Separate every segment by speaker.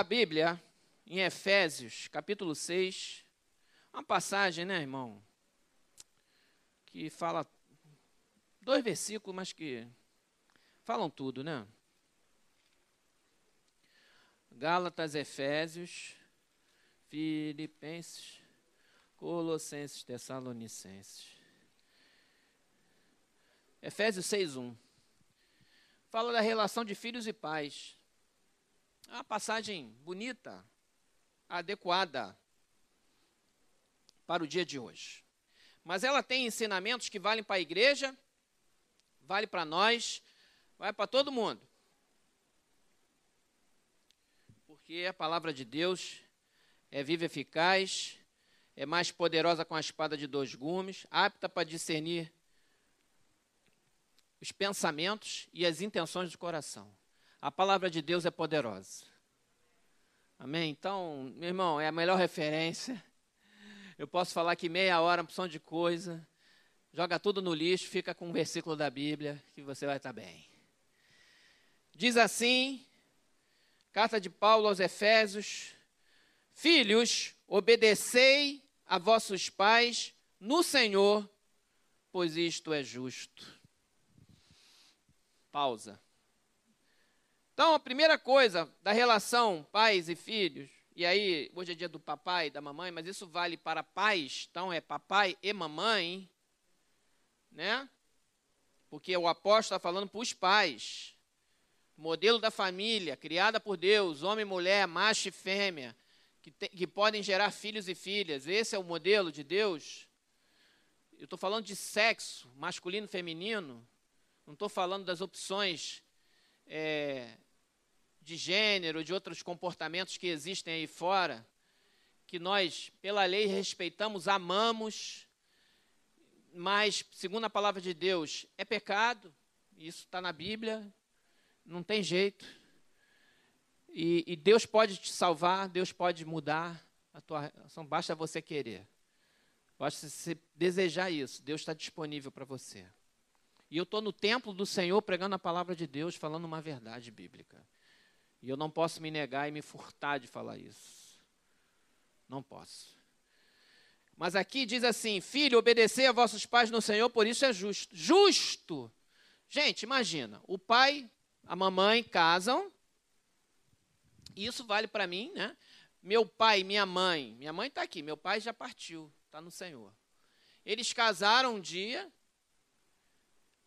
Speaker 1: a Bíblia em Efésios, capítulo 6. Uma passagem, né, irmão? Que fala dois versículos, mas que falam tudo, né? Gálatas, Efésios, Filipenses, Colossenses, Tessalonicenses. Efésios 6:1. Fala da relação de filhos e pais. É uma passagem bonita, adequada para o dia de hoje. Mas ela tem ensinamentos que valem para a igreja, vale para nós, vai para todo mundo. Porque a palavra de Deus é viva eficaz, é mais poderosa com a espada de dois gumes, apta para discernir os pensamentos e as intenções do coração. A palavra de Deus é poderosa. Amém? Então, meu irmão, é a melhor referência. Eu posso falar aqui meia hora, opção de coisa. Joga tudo no lixo, fica com um versículo da Bíblia, que você vai estar bem. Diz assim, carta de Paulo aos Efésios: Filhos, obedecei a vossos pais no Senhor, pois isto é justo. Pausa. Então, a primeira coisa da relação pais e filhos, e aí, hoje é dia do papai e da mamãe, mas isso vale para pais, então é papai e mamãe, né? Porque o apóstolo está falando para os pais. Modelo da família, criada por Deus, homem e mulher, macho e fêmea, que, te, que podem gerar filhos e filhas. Esse é o modelo de Deus. Eu estou falando de sexo, masculino e feminino. Não estou falando das opções é, de gênero, de outros comportamentos que existem aí fora, que nós, pela lei, respeitamos, amamos, mas, segundo a palavra de Deus, é pecado, isso está na Bíblia, não tem jeito. E, e, Deus pode te salvar, Deus pode mudar a tua relação, basta você querer. Basta você desejar isso, Deus está disponível para você. E eu estou no templo do Senhor pregando a palavra de Deus, falando uma verdade bíblica. E eu não posso me negar e me furtar de falar isso. Não posso. Mas aqui diz assim: Filho, obedecei a vossos pais no Senhor, por isso é justo. Justo! Gente, imagina: o pai, a mamãe casam. Isso vale para mim, né? Meu pai, minha mãe. Minha mãe está aqui, meu pai já partiu, está no Senhor. Eles casaram um dia,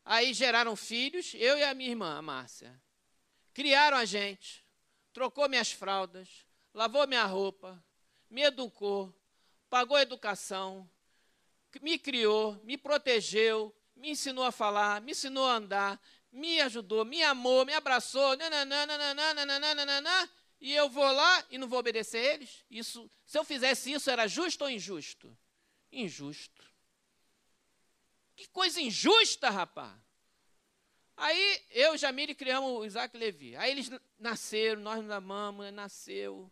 Speaker 1: aí geraram filhos, eu e a minha irmã, a Márcia. Criaram a gente trocou minhas fraldas, lavou minha roupa, me educou, pagou educação, me criou, me protegeu, me ensinou a falar, me ensinou a andar, me ajudou, me amou, me abraçou, nananana, e eu vou lá e não vou obedecer eles? Isso, se eu fizesse isso, era justo ou injusto? Injusto. Que coisa injusta, rapaz. Aí eu Jamile criamos Isaac Levi. Aí eles nasceram, nós nos amamos, nasceu,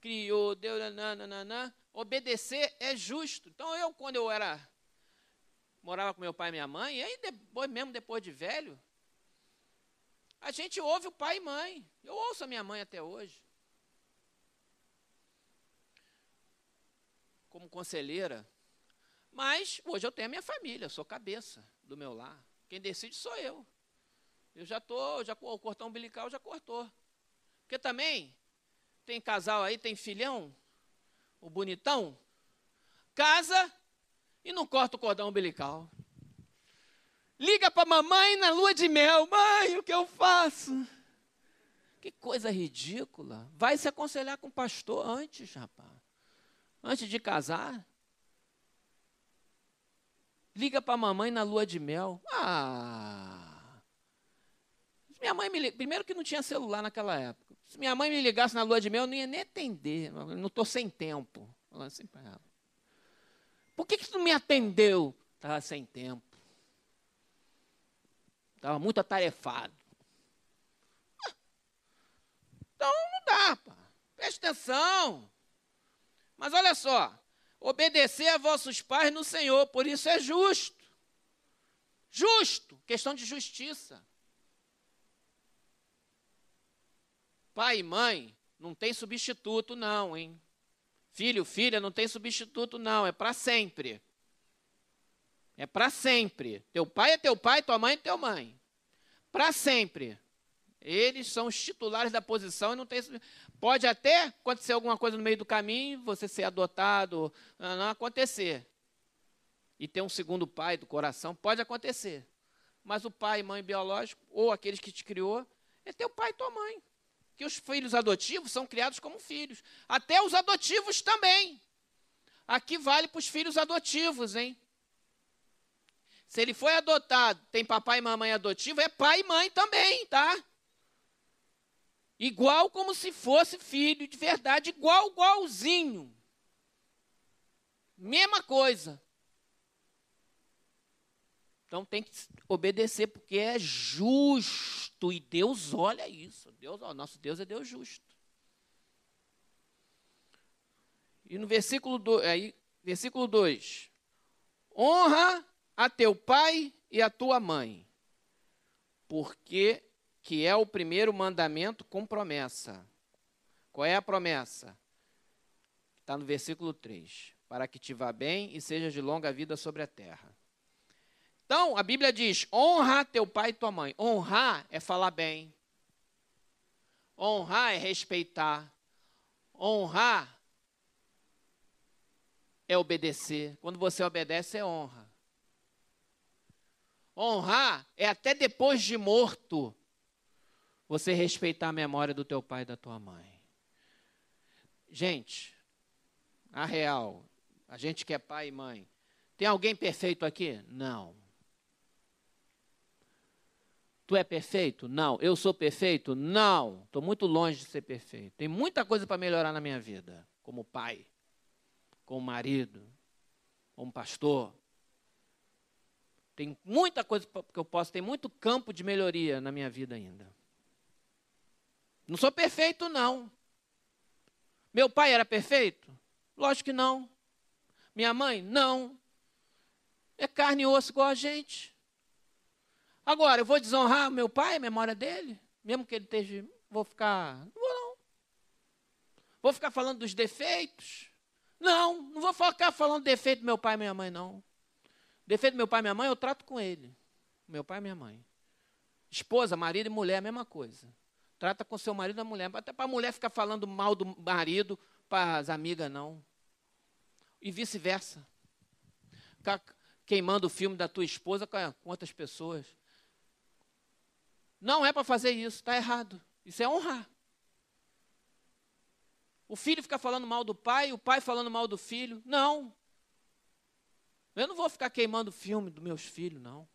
Speaker 1: criou, deu, nananana. Obedecer é justo. Então eu, quando eu era, morava com meu pai e minha mãe, e aí depois, mesmo depois de velho, a gente ouve o pai e mãe. Eu ouço a minha mãe até hoje. Como conselheira. Mas hoje eu tenho a minha família, eu sou cabeça do meu lar. Quem decide sou eu. Eu já tô, já o cordão umbilical já cortou. Porque também tem casal aí, tem filhão, o bonitão, casa e não corta o cordão umbilical. Liga para mamãe na lua de mel, mãe, o que eu faço? Que coisa ridícula. Vai se aconselhar com o pastor antes, rapaz. Antes de casar. Liga para mamãe na lua de mel. Ah! Minha mãe me liga, primeiro que não tinha celular naquela época. Se minha mãe me ligasse na lua de mel, eu não ia nem atender. Eu não estou sem tempo. Falando assim para ela. Por que, que tu não me atendeu? Estava sem tempo. Estava muito atarefado. Então não dá, pá. Preste atenção. Mas olha só, obedecer a vossos pais no Senhor, por isso é justo. Justo, questão de justiça. Pai e mãe Não tem substituto, não, hein? Filho, filha, não tem substituto, não. É para sempre. É para sempre. Teu pai é teu pai, tua mãe é teu mãe. Para sempre. Eles são os titulares da posição e não tem. Pode até acontecer alguma coisa no meio do caminho, você ser adotado, não acontecer. E ter um segundo pai do coração, pode acontecer. Mas o pai e mãe biológico, ou aqueles que te criou, é teu pai e tua mãe. Que os filhos adotivos são criados como filhos. Até os adotivos também. Aqui vale para os filhos adotivos, hein? Se ele foi adotado, tem papai e mamãe adotivo, é pai e mãe também, tá? Igual como se fosse filho de verdade, igual, igualzinho. Mesma coisa. Então tem que obedecer, porque é justo. E Deus olha isso. Deus, ó, nosso Deus é Deus justo. E no versículo 2, aí, versículo 2: Honra a teu pai e a tua mãe, porque que é o primeiro mandamento com promessa. Qual é a promessa? Está no versículo 3. Para que te vá bem e seja de longa vida sobre a terra. Então, a Bíblia diz: honra teu pai e tua mãe. Honrar é falar bem. Honrar é respeitar. Honrar é obedecer. Quando você obedece, é honra. Honrar é até depois de morto você respeitar a memória do teu pai e da tua mãe. Gente, a real, a gente que é pai e mãe, tem alguém perfeito aqui? Não. Tu é perfeito? Não. Eu sou perfeito? Não. Estou muito longe de ser perfeito. Tem muita coisa para melhorar na minha vida, como pai, como marido, como pastor, tem muita coisa que eu posso, tem muito campo de melhoria na minha vida ainda. Não sou perfeito, não. Meu pai era perfeito? Lógico que não. Minha mãe? Não. É carne e osso igual a gente. Agora, eu vou desonrar meu pai, a memória dele? Mesmo que ele esteja. Vou ficar. Não vou, não. Vou ficar falando dos defeitos? Não, não vou ficar falando do defeito do meu pai e minha mãe, não. Defeito do meu pai e minha mãe, eu trato com ele. Meu pai e minha mãe. Esposa, marido e mulher, a mesma coisa. Trata com seu marido e a mulher. Até para a mulher ficar falando mal do marido para as amigas, não. E vice-versa. Ficar queimando o filme da tua esposa com outras pessoas. Não é para fazer isso, está errado. Isso é honrar. O filho fica falando mal do pai, o pai falando mal do filho. Não. Eu não vou ficar queimando o filme dos meus filhos, não.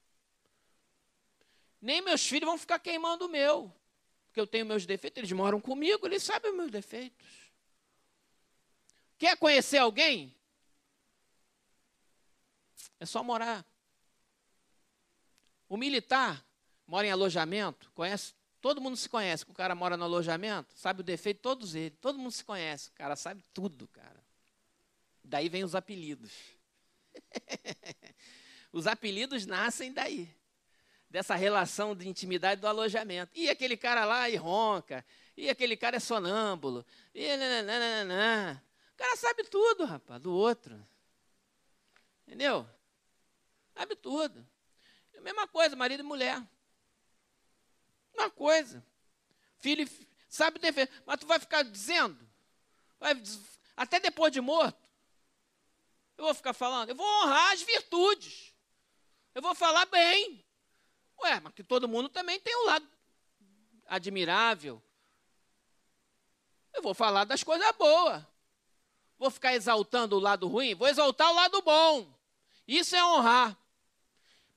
Speaker 1: Nem meus filhos vão ficar queimando o meu. Porque eu tenho meus defeitos, eles moram comigo, eles sabem os meus defeitos. Quer conhecer alguém? É só morar. O militar mora em alojamento, conhece, todo mundo se conhece. O cara mora no alojamento, sabe o defeito de todos eles. Todo mundo se conhece. O cara sabe tudo, cara. Daí vem os apelidos. Os apelidos nascem daí, dessa relação de intimidade do alojamento. E aquele cara lá e ronca, e aquele cara é sonâmbulo, e nananana. O cara sabe tudo, rapaz, do outro. Entendeu? Sabe tudo. É a mesma coisa, marido e mulher. Uma coisa. Filho, sabe dever. Mas tu vai ficar dizendo, vai, até depois de morto, eu vou ficar falando? Eu vou honrar as virtudes. Eu vou falar bem. Ué, mas que todo mundo também tem um lado admirável. Eu vou falar das coisas boas. Vou ficar exaltando o lado ruim? Vou exaltar o lado bom. Isso é honrar.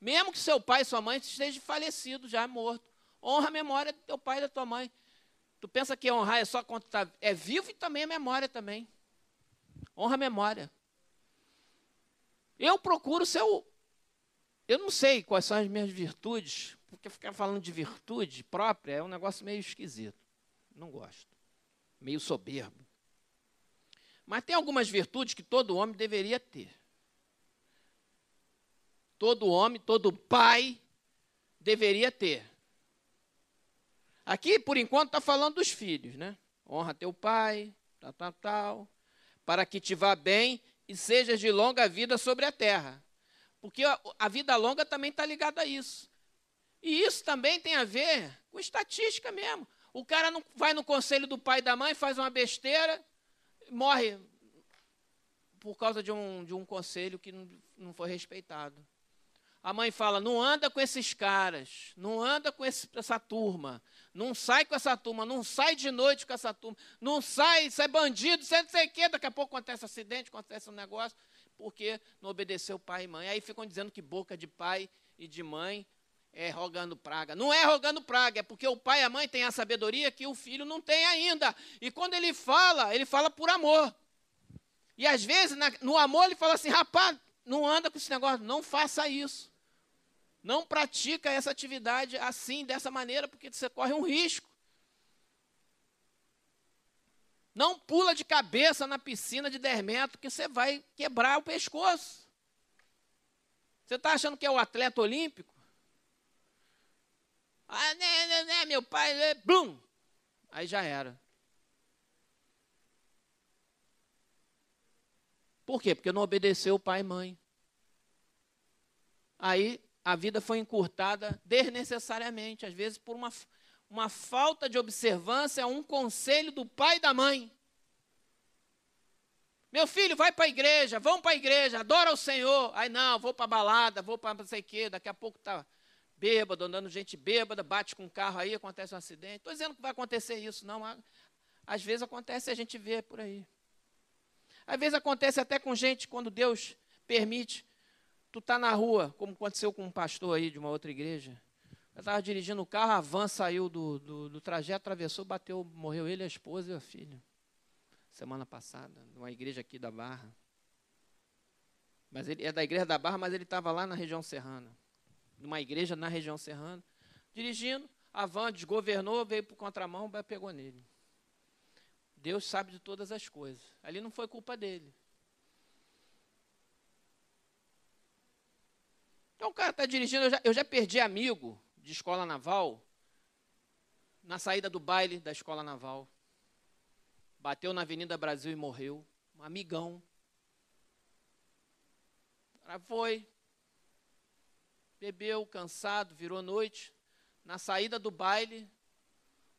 Speaker 1: Mesmo que seu pai e sua mãe estejam falecidos, já morto. Honra a memória do teu pai e da tua mãe. Tu pensa que honrar é só quando tá, é vivo e também é memória também. Honra a memória. Eu procuro ser o. Eu não sei quais são as minhas virtudes, porque ficar falando de virtude própria é um negócio meio esquisito. Não gosto. Meio soberbo. Mas tem algumas virtudes que todo homem deveria ter. Todo homem, todo pai deveria ter. Aqui, por enquanto, está falando dos filhos, né? honra teu pai, tal, tal, tal, para que te vá bem e sejas de longa vida sobre a terra. Porque a vida longa também está ligada a isso. E isso também tem a ver com estatística mesmo. O cara não vai no conselho do pai e da mãe, faz uma besteira, morre por causa de um, de um conselho que não, não foi respeitado. A mãe fala: não anda com esses caras, não anda com esse, essa turma, não sai com essa turma, não sai de noite com essa turma, não sai, isso é bandido, isso é não sei o quê. Daqui a pouco acontece acidente, acontece um negócio, porque não obedeceu pai e mãe. Aí ficam dizendo que boca de pai e de mãe é rogando praga. Não é rogando praga, é porque o pai e a mãe têm a sabedoria que o filho não tem ainda. E quando ele fala, ele fala por amor. E às vezes, no amor, ele fala assim: rapaz, não anda com esse negócio, não faça isso. Não pratica essa atividade assim, dessa maneira, porque você corre um risco. Não pula de cabeça na piscina de 10 metros, que você vai quebrar o pescoço. Você está achando que é o atleta olímpico? Ah, né, né, né, meu pai, né, blum! Aí já era. Por quê? Porque não obedeceu o pai e mãe. Aí a vida foi encurtada desnecessariamente, às vezes por uma, uma falta de observância a um conselho do pai e da mãe. Meu filho, vai para a igreja, vão para a igreja, adora o Senhor. Aí não, vou para a balada, vou para não sei o quê, daqui a pouco está bêbado, andando gente bêbada, bate com um carro aí, acontece um acidente. Estou dizendo que vai acontecer isso, não. Às vezes acontece e a gente vê por aí. Às vezes acontece até com gente, quando Deus permite, tu tá na rua, como aconteceu com um pastor aí de uma outra igreja. Eu estava dirigindo o carro, a van saiu do, do, do, trajeto, atravessou, bateu, morreu ele, a esposa e a filha. Semana passada, numa igreja aqui da Barra. Mas ele é da igreja da Barra, mas ele estava lá na região serrana. Numa igreja na região serrana. Dirigindo, a van desgovernou, veio o contramão, pegou nele. Deus sabe de todas as coisas. Ali não foi culpa dele. Então o cara está dirigindo, eu já, eu já perdi amigo de escola naval na saída do baile da escola naval. Bateu na Avenida Brasil e morreu. Um amigão. O cara foi. Bebeu, cansado, virou noite. Na saída do baile,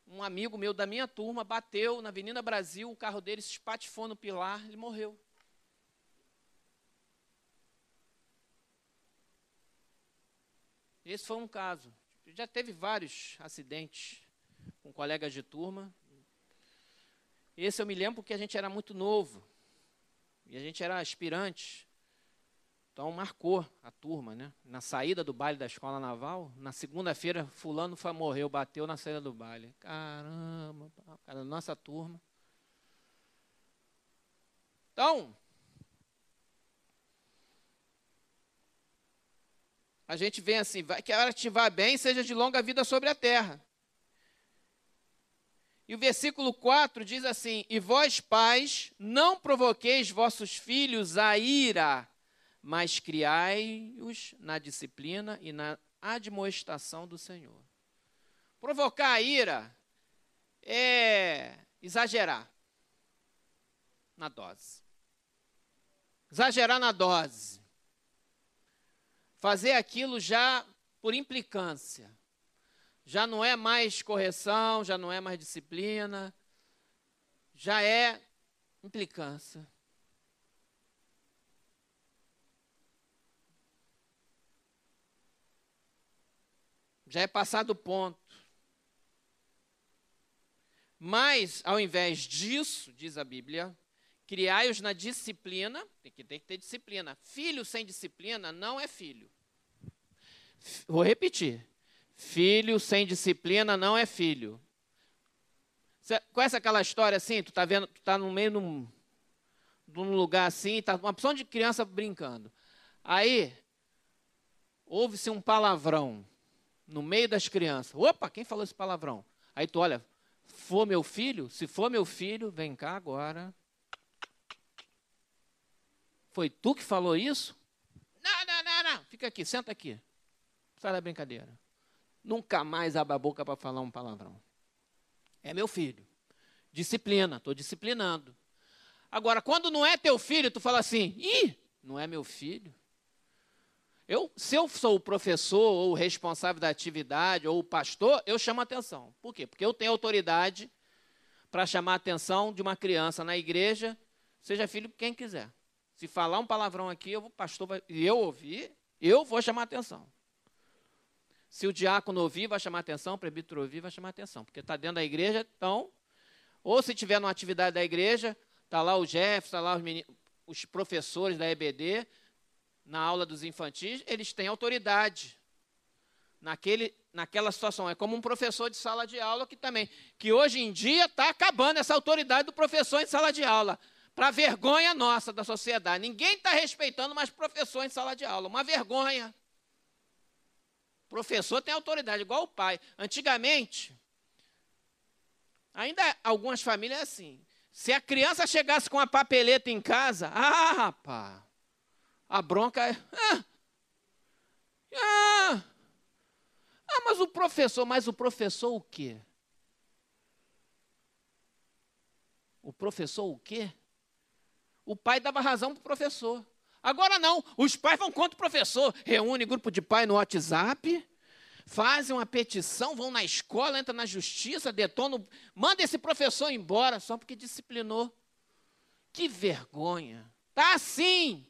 Speaker 1: um amigo meu da minha turma bateu na Avenida Brasil, o carro dele se espatifou no pilar, ele morreu. Esse foi um caso. Já teve vários acidentes com colegas de turma. Esse eu me lembro porque a gente era muito novo. E a gente era aspirante. Então marcou a turma, né? Na saída do baile da escola naval, na segunda-feira, fulano foi, morreu, bateu na saída do baile. Caramba, cara, nossa turma. Então, a gente vem assim, vai, que a hora te vá bem, seja de longa vida sobre a terra. E o versículo 4 diz assim: E vós, pais, não provoqueis vossos filhos a ira, mas criai-os na disciplina e na admoestação do Senhor. Provocar a ira é exagerar na dose. Exagerar na dose. Fazer aquilo já por implicância. Já não é mais correção, já não é mais disciplina, já é implicância. já é passado o ponto. Mas, ao invés disso, diz a Bíblia, criai-os na disciplina, tem que, tem que ter disciplina. Filho sem disciplina não é filho. Vou repetir. Filho sem disciplina não é filho. Você conhece aquela história assim? Tu tá vendo, tu tá no meio de um, de um lugar assim, tá uma opção de criança brincando. Aí, ouve-se um palavrão no meio das crianças. Opa, quem falou esse palavrão? Aí tu olha, for meu filho? Se for meu filho, vem cá agora. Foi tu que falou isso? Não, não, não, não. Fica aqui, senta aqui. Sai da brincadeira. Nunca mais abra a boca para falar um palavrão. É meu filho. Disciplina, estou disciplinando. Agora, quando não é teu filho, tu fala assim: ih, não é meu filho. Eu, se eu sou o professor, ou o responsável da atividade, ou o pastor, eu chamo atenção. Por quê? Porque eu tenho autoridade para chamar a atenção de uma criança na igreja, seja filho quem quiser. Se falar um palavrão aqui, eu, o pastor vai, e eu ouvir, eu vou chamar atenção. Se o diácono ouvir, vai chamar atenção, o presbítero ouvir, vai chamar atenção, porque está dentro da igreja, então, ou se tiver numa atividade da igreja, está lá o Jeff, está lá os, os professores da EBD, na aula dos infantis, eles têm autoridade naquele, naquela situação. É como um professor de sala de aula que também, que hoje em dia está acabando essa autoridade do professor em sala de aula, para vergonha nossa da sociedade. Ninguém está respeitando mais professor em sala de aula, uma vergonha. Professor tem autoridade, igual o pai. Antigamente, ainda algumas famílias é assim. Se a criança chegasse com a papeleta em casa, ah, rapaz, a bronca é. Ah, ah, ah, mas o professor, mas o professor o quê? O professor o quê? O pai dava razão para o professor. Agora não, os pais vão contra o professor, reúne grupo de pai no WhatsApp, fazem uma petição, vão na escola, entram na justiça, detonam, manda esse professor embora só porque disciplinou. Que vergonha. Tá assim.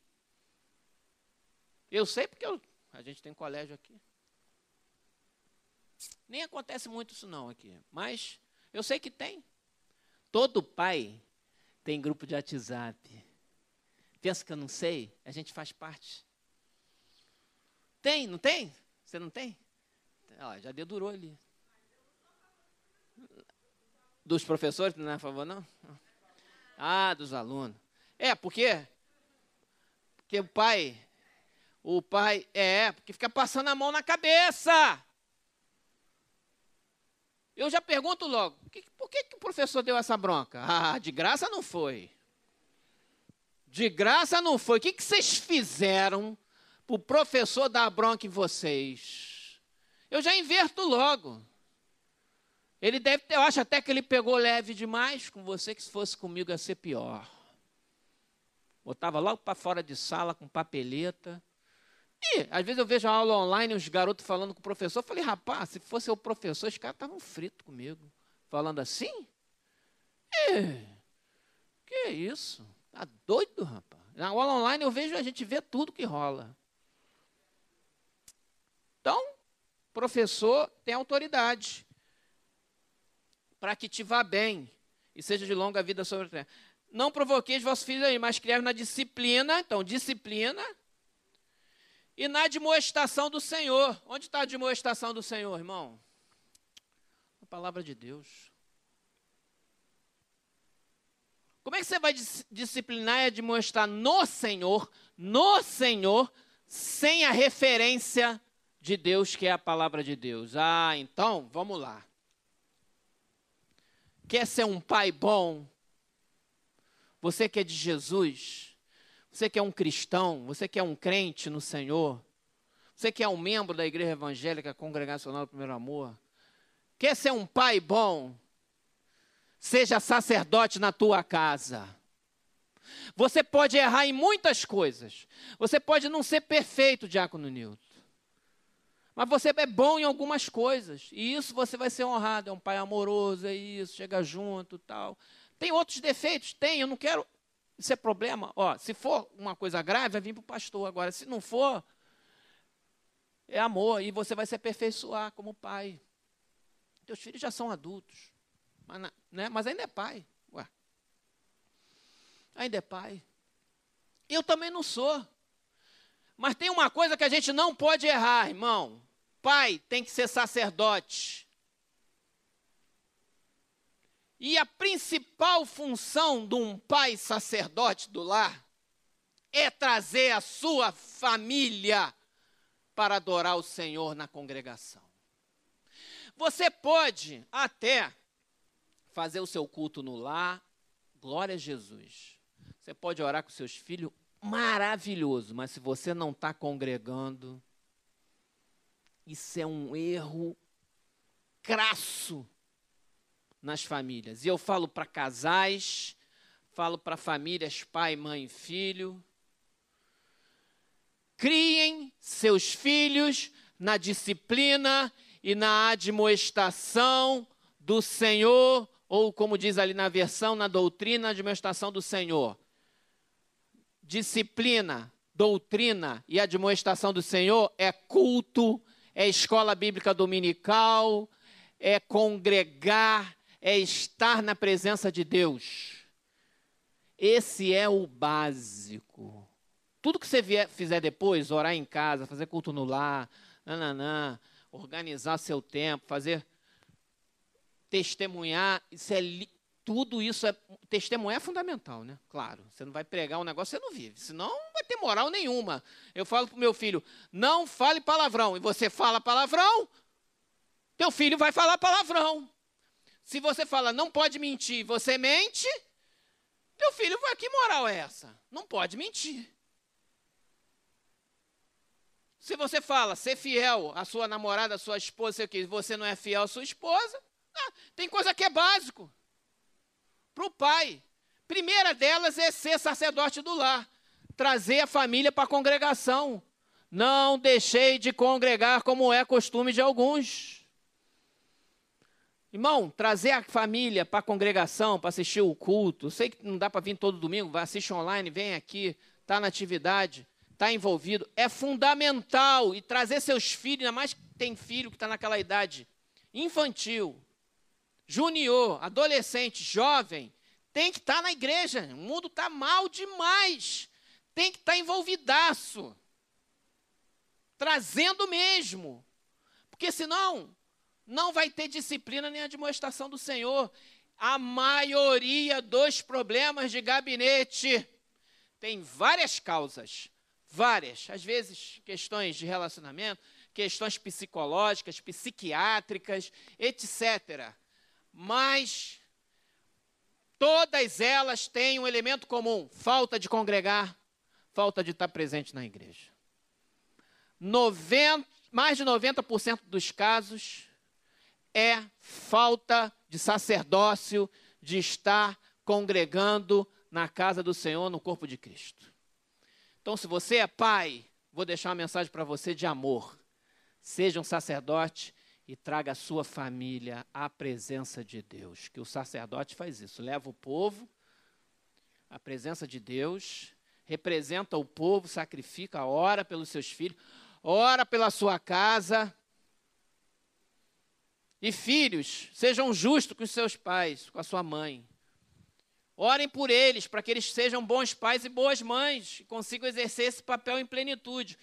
Speaker 1: Eu sei porque eu, a gente tem colégio aqui. Nem acontece muito isso não aqui, mas eu sei que tem. Todo pai tem grupo de WhatsApp. Pensa que eu não sei? A gente faz parte. Tem, não tem? Você não tem? Ó, já dedurou ali. Dos professores, não é a favor, não? Ah, dos alunos. É, porque porque o pai, o pai, é, porque fica passando a mão na cabeça. Eu já pergunto logo, por que, que o professor deu essa bronca? Ah, de graça não foi. De graça não foi. O que, vocês fizeram para o professor dar bronca em vocês? Eu já inverto logo. Ele deve ter, eu acho até que ele pegou leve demais com você, que se fosse comigo ia ser pior. Botava logo para fora de sala com papeleta. E às vezes eu vejo a aula online, os garotos falando com o professor. Eu falei, rapaz, se fosse o professor, os caras estavam fritos comigo. Falando assim? E, que isso? Tá doido, rapaz? Na aula online eu vejo, a gente vê tudo que rola. Então, professor tem autoridade para que te vá bem e seja de longa vida sobre a terra. Não provoqueis vossos filhos aí, mas criai na disciplina, então, disciplina, e na admoestação do Senhor. Onde está a admoestação do Senhor, irmão? A palavra de Deus. Como é que você vai disciplinar e demonstrar no Senhor, no Senhor, sem a referência de Deus, que é a palavra de Deus? Ah, então, vamos lá. Quer ser um pai bom? Você que é de Jesus? Você que é um cristão? Você que é um crente no Senhor? Você que é um membro da Igreja Evangélica Congregacional do Primeiro Amor? Quer ser um pai bom? Seja sacerdote na tua casa. Você pode errar em muitas coisas. Você pode não ser perfeito, Diácono Nilton. Mas você é bom em algumas coisas. E isso você vai ser honrado. É um pai amoroso, é isso, chega junto tal. Tem outros defeitos? Tem, eu não quero. Isso é problema. Ó, se for uma coisa grave, vai vir para o pastor. Agora, se não for, é amor. E você vai se aperfeiçoar como pai. Teus filhos já são adultos. Mas, né? mas ainda é pai. Ué. Ainda é pai. Eu também não sou. Mas tem uma coisa que a gente não pode errar, irmão. Pai tem que ser sacerdote. E a principal função de um pai sacerdote do lar é trazer a sua família para adorar o Senhor na congregação. Você pode até fazer o seu culto no lar, glória a Jesus. Você pode orar com seus filhos, maravilhoso, mas se você não está congregando, isso é um erro crasso. nas famílias. E eu falo para casais, falo para famílias, pai, mãe filho. Criem seus filhos na disciplina e na admoestação do Senhor, ou como diz ali na versão, na doutrina, admoestação do Senhor. Disciplina, doutrina e admoestação do Senhor é culto, é escola bíblica dominical, é congregar, é estar na presença de Deus. Esse é o básico. Tudo que você vier, fizer depois, orar em casa, fazer culto no lar, nananã, organizar seu tempo, fazer testemunhar, isso é tudo isso é testemunhar é fundamental, né? Claro, você não vai pregar um negócio você não vive, senão não vai ter moral nenhuma. Eu falo para o meu filho, não fale palavrão, e você fala palavrão, teu filho vai falar palavrão. Se você fala não pode mentir, você mente, teu filho vai que moral é essa? Não pode mentir. Se você fala ser fiel à sua namorada, à sua esposa, que você não é fiel à sua esposa, ah, tem coisa que é básico para o pai. Primeira delas é ser sacerdote do lar, trazer a família para a congregação. Não deixei de congregar como é costume de alguns. Irmão, trazer a família para a congregação, para assistir o culto. Sei que não dá para vir todo domingo, vai assistir online, vem aqui, está na atividade, está envolvido. É fundamental. E trazer seus filhos, ainda mais que tem filho que está naquela idade infantil, junior, adolescente, jovem, tem que estar tá na igreja. O mundo está mal demais. Tem que estar tá envolvidaço. Trazendo mesmo. Porque senão, não vai ter disciplina nem demonstração do Senhor. A maioria dos problemas de gabinete tem várias causas. Várias. Às vezes, questões de relacionamento, questões psicológicas, psiquiátricas, etc mas todas elas têm um elemento comum: falta de congregar, falta de estar presente na igreja. 90, mais de 90% dos casos é falta de sacerdócio, de estar congregando na casa do Senhor, no corpo de Cristo. Então, se você é pai, vou deixar uma mensagem para você de amor. Seja um sacerdote e traga a sua família à presença de Deus. Que o sacerdote faz isso, leva o povo à presença de Deus, representa o povo, sacrifica, ora pelos seus filhos, ora pela sua casa. E filhos, sejam justos com os seus pais, com a sua mãe. Orem por eles, para que eles sejam bons pais e boas mães, e consigam exercer esse papel em plenitude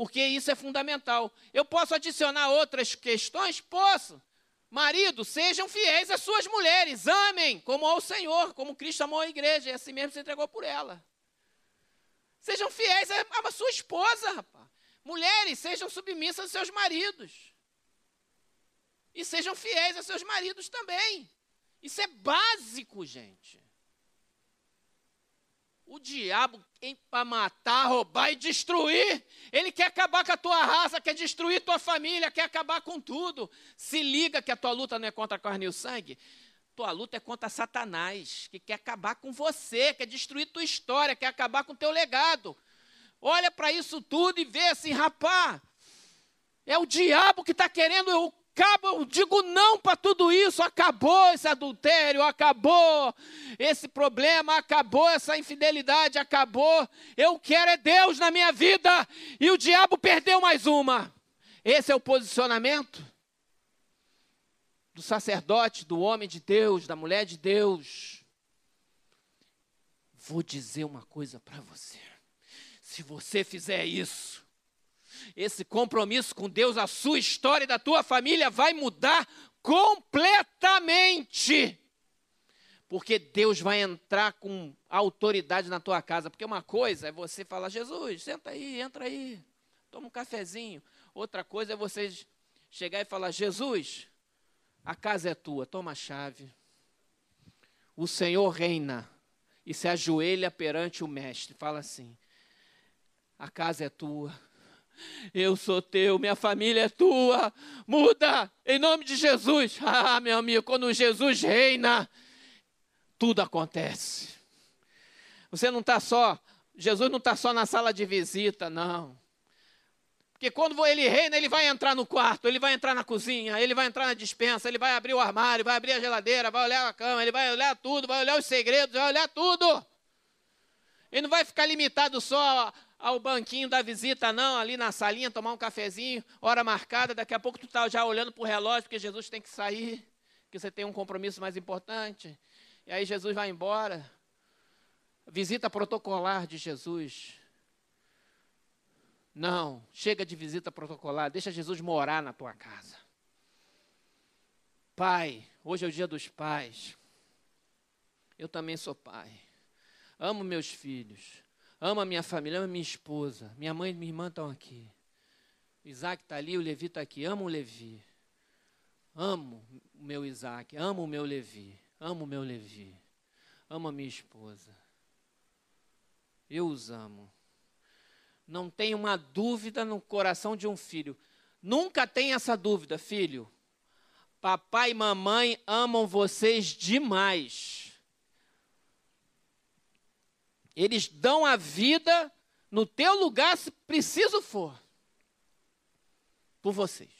Speaker 1: porque isso é fundamental. Eu posso adicionar outras questões? Posso. Marido, sejam fiéis às suas mulheres, amem como ao Senhor, como Cristo amou a igreja e assim mesmo se entregou por ela. Sejam fiéis à sua esposa, rapaz. Mulheres, sejam submissas aos seus maridos. E sejam fiéis aos seus maridos também. Isso é básico, gente. O diabo para matar, roubar e destruir. Ele quer acabar com a tua raça, quer destruir tua família, quer acabar com tudo. Se liga que a tua luta não é contra a carne e o sangue. Tua luta é contra Satanás, que quer acabar com você, quer destruir tua história, quer acabar com teu legado. Olha para isso tudo e vê assim, rapá, é o diabo que está querendo acaba, digo não para tudo isso, acabou esse adultério, acabou esse problema, acabou essa infidelidade, acabou. Eu quero é Deus na minha vida e o diabo perdeu mais uma. Esse é o posicionamento do sacerdote, do homem de Deus, da mulher de Deus. Vou dizer uma coisa para você. Se você fizer isso, esse compromisso com Deus, a sua história e da tua família vai mudar completamente. Porque Deus vai entrar com autoridade na tua casa. Porque uma coisa é você falar, Jesus, senta aí, entra aí, toma um cafezinho. Outra coisa é você chegar e falar, Jesus, a casa é tua, toma a chave. O Senhor reina e se ajoelha perante o mestre. Fala assim: a casa é tua, Eu sou teu, minha família é tua. Muda, em nome de Jesus. Ah, meu amigo, quando Jesus reina, tudo acontece. Você não está só, Jesus não está só na sala de visita, não. Porque quando ele reina, ele vai entrar no quarto, ele vai entrar na cozinha, ele vai entrar na dispensa, ele vai abrir o armário, vai abrir a geladeira, vai olhar a cama, ele vai olhar tudo, vai olhar os segredos, vai olhar tudo. Ele não vai ficar limitado só ao banquinho da visita, não, ali na salinha, tomar um cafezinho, hora marcada, daqui a pouco tu está já olhando para o relógio, porque Jesus tem que sair, que você tem um compromisso mais importante. E aí Jesus vai embora. Visita protocolar de Jesus. Não, chega de visita protocolar, deixa Jesus morar na tua casa. Pai, hoje é o dia dos pais. Eu também sou pai. Amo meus filhos. Amo a minha família, amo a minha esposa. Minha mãe e minha irmã estão aqui. O Isaac está ali, o Levi está aqui. Amo o Levi. Amo o meu Isaac. Amo o meu Levi. Amo o meu Levi. Amo a minha esposa. Eu os amo não tem uma dúvida no coração de um filho. Nunca tem essa dúvida, filho. Papai e mamãe amam vocês demais. Eles dão a vida no teu lugar, se preciso for, por vocês.